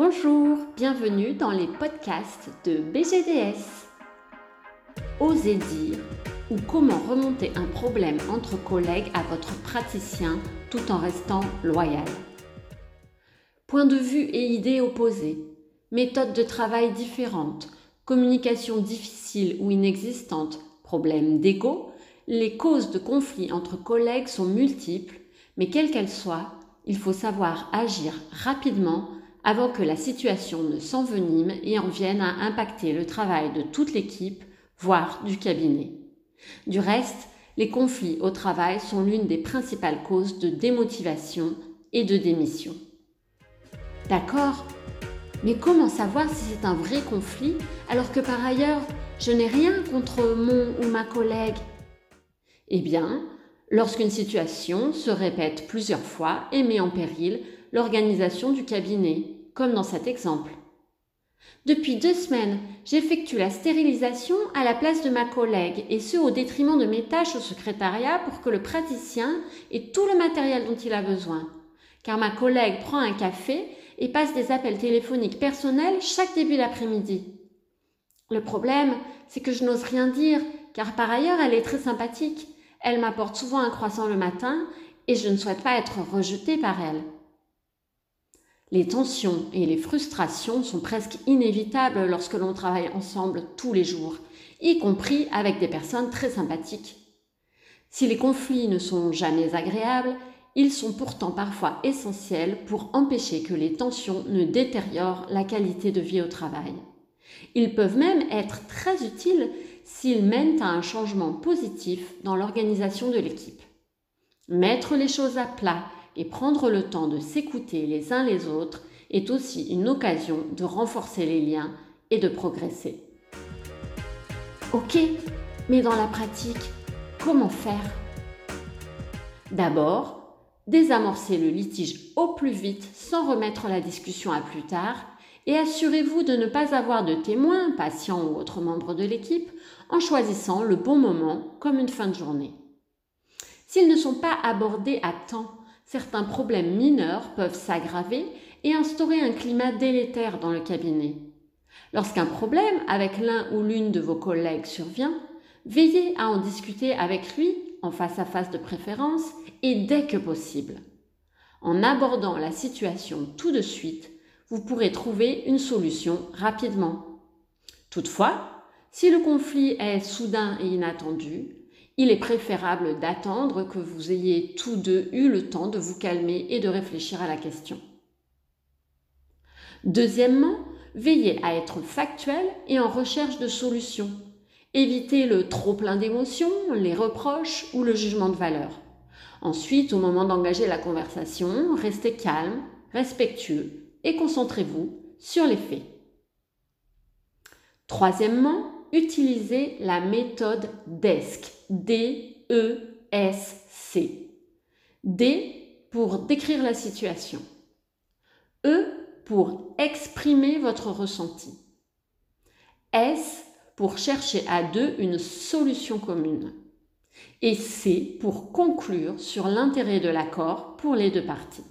Bonjour, bienvenue dans les podcasts de BGDS. Osez dire ou comment remonter un problème entre collègues à votre praticien tout en restant loyal. Point de vue et idées opposées, méthodes de travail différentes, communication difficile ou inexistante, problèmes d'ego, les causes de conflits entre collègues sont multiples, mais quelles qu'elles soient, il faut savoir agir rapidement avant que la situation ne s'envenime et en vienne à impacter le travail de toute l'équipe, voire du cabinet. Du reste, les conflits au travail sont l'une des principales causes de démotivation et de démission. D'accord? Mais comment savoir si c'est un vrai conflit alors que par ailleurs, je n'ai rien contre mon ou ma collègue? Eh bien, lorsqu'une situation se répète plusieurs fois et met en péril l'organisation du cabinet, comme dans cet exemple. Depuis deux semaines, j'effectue la stérilisation à la place de ma collègue, et ce au détriment de mes tâches au secrétariat pour que le praticien ait tout le matériel dont il a besoin. Car ma collègue prend un café et passe des appels téléphoniques personnels chaque début d'après-midi. Le problème, c'est que je n'ose rien dire, car par ailleurs elle est très sympathique. Elle m'apporte souvent un croissant le matin, et je ne souhaite pas être rejetée par elle. Les tensions et les frustrations sont presque inévitables lorsque l'on travaille ensemble tous les jours, y compris avec des personnes très sympathiques. Si les conflits ne sont jamais agréables, ils sont pourtant parfois essentiels pour empêcher que les tensions ne détériorent la qualité de vie au travail. Ils peuvent même être très utiles s'ils mènent à un changement positif dans l'organisation de l'équipe. Mettre les choses à plat et prendre le temps de s'écouter les uns les autres est aussi une occasion de renforcer les liens et de progresser. Ok, mais dans la pratique, comment faire? D'abord, désamorcez le litige au plus vite sans remettre la discussion à plus tard et assurez-vous de ne pas avoir de témoins, patients ou autres membres de l'équipe en choisissant le bon moment comme une fin de journée. S'ils ne sont pas abordés à temps certains problèmes mineurs peuvent s'aggraver et instaurer un climat délétère dans le cabinet. Lorsqu'un problème avec l'un ou l'une de vos collègues survient, veillez à en discuter avec lui, en face à face de préférence, et dès que possible. En abordant la situation tout de suite, vous pourrez trouver une solution rapidement. Toutefois, si le conflit est soudain et inattendu, il est préférable d'attendre que vous ayez tous deux eu le temps de vous calmer et de réfléchir à la question. Deuxièmement, veillez à être factuel et en recherche de solutions. Évitez le trop plein d'émotions, les reproches ou le jugement de valeur. Ensuite, au moment d'engager la conversation, restez calme, respectueux et concentrez-vous sur les faits. Troisièmement, utilisez la méthode DESC. D-E-S-C. D pour décrire la situation. E pour exprimer votre ressenti. S pour chercher à deux une solution commune. Et C pour conclure sur l'intérêt de l'accord pour les deux parties.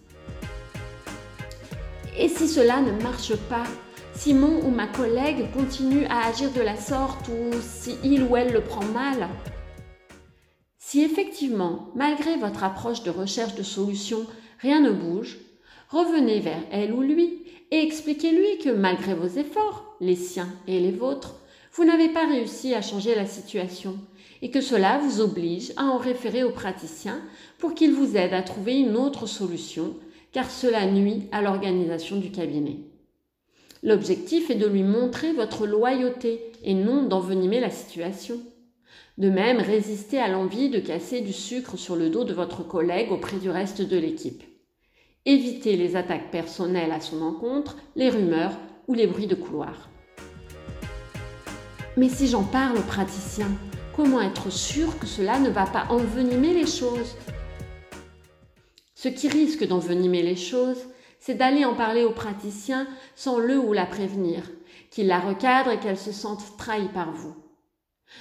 Et si cela ne marche pas, si mon ou ma collègue continue à agir de la sorte ou si il ou elle le prend mal, si effectivement, malgré votre approche de recherche de solutions, rien ne bouge, revenez vers elle ou lui et expliquez-lui que malgré vos efforts, les siens et les vôtres, vous n'avez pas réussi à changer la situation et que cela vous oblige à en référer au praticien pour qu'il vous aide à trouver une autre solution car cela nuit à l'organisation du cabinet. L'objectif est de lui montrer votre loyauté et non d'envenimer la situation. De même, résistez à l'envie de casser du sucre sur le dos de votre collègue auprès du reste de l'équipe. Évitez les attaques personnelles à son encontre, les rumeurs ou les bruits de couloir. Mais si j'en parle au praticien, comment être sûr que cela ne va pas envenimer les choses? Ce qui risque d'envenimer les choses, c'est d'aller en parler au praticien sans le ou la prévenir, qu'il la recadre et qu'elle se sente trahie par vous.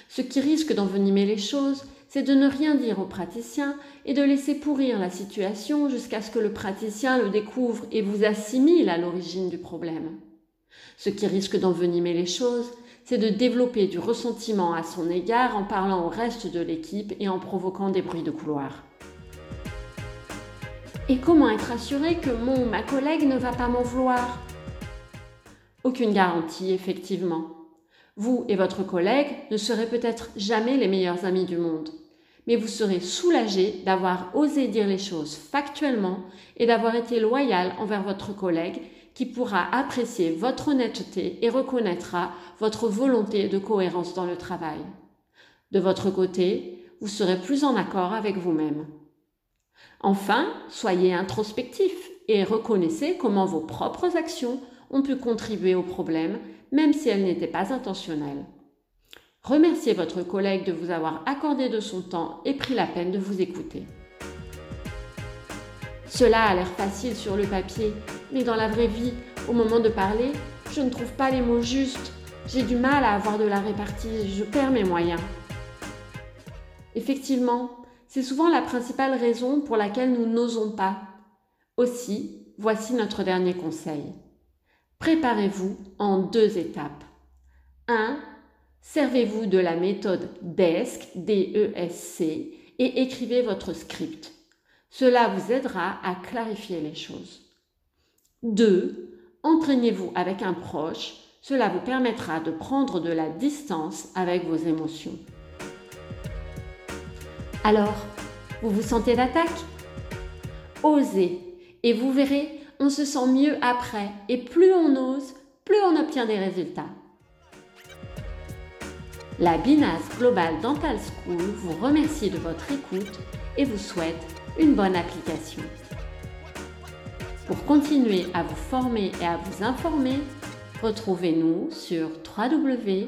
Ce qui risque d'envenimer les choses, c'est de ne rien dire au praticien et de laisser pourrir la situation jusqu'à ce que le praticien le découvre et vous assimile à l'origine du problème. Ce qui risque d'envenimer les choses, c'est de développer du ressentiment à son égard en parlant au reste de l'équipe et en provoquant des bruits de couloir. Et comment être assuré que mon ou ma collègue ne va pas m'en vouloir? Aucune garantie, effectivement. Vous et votre collègue ne serez peut-être jamais les meilleurs amis du monde, mais vous serez soulagé d'avoir osé dire les choses factuellement et d'avoir été loyal envers votre collègue qui pourra apprécier votre honnêteté et reconnaîtra votre volonté de cohérence dans le travail. De votre côté, vous serez plus en accord avec vous-même. Enfin, soyez introspectif et reconnaissez comment vos propres actions ont pu contribuer au problème, même si elles n'étaient pas intentionnelles. Remerciez votre collègue de vous avoir accordé de son temps et pris la peine de vous écouter. Cela a l'air facile sur le papier, mais dans la vraie vie, au moment de parler, je ne trouve pas les mots justes. J'ai du mal à avoir de la répartie, je perds mes moyens. Effectivement, c'est souvent la principale raison pour laquelle nous n'osons pas. Aussi, voici notre dernier conseil. Préparez-vous en deux étapes. 1. Servez-vous de la méthode DESC, D-E-S-C, et écrivez votre script. Cela vous aidera à clarifier les choses. 2. Entraînez-vous avec un proche. Cela vous permettra de prendre de la distance avec vos émotions. Alors, vous vous sentez d'attaque? Osez et vous verrez, on se sent mieux après et plus on ose, plus on obtient des résultats. La Binas Global Dental School vous remercie de votre écoute et vous souhaite une bonne application. Pour continuer à vous former et à vous informer, retrouvez-nous sur www.bgds.fr.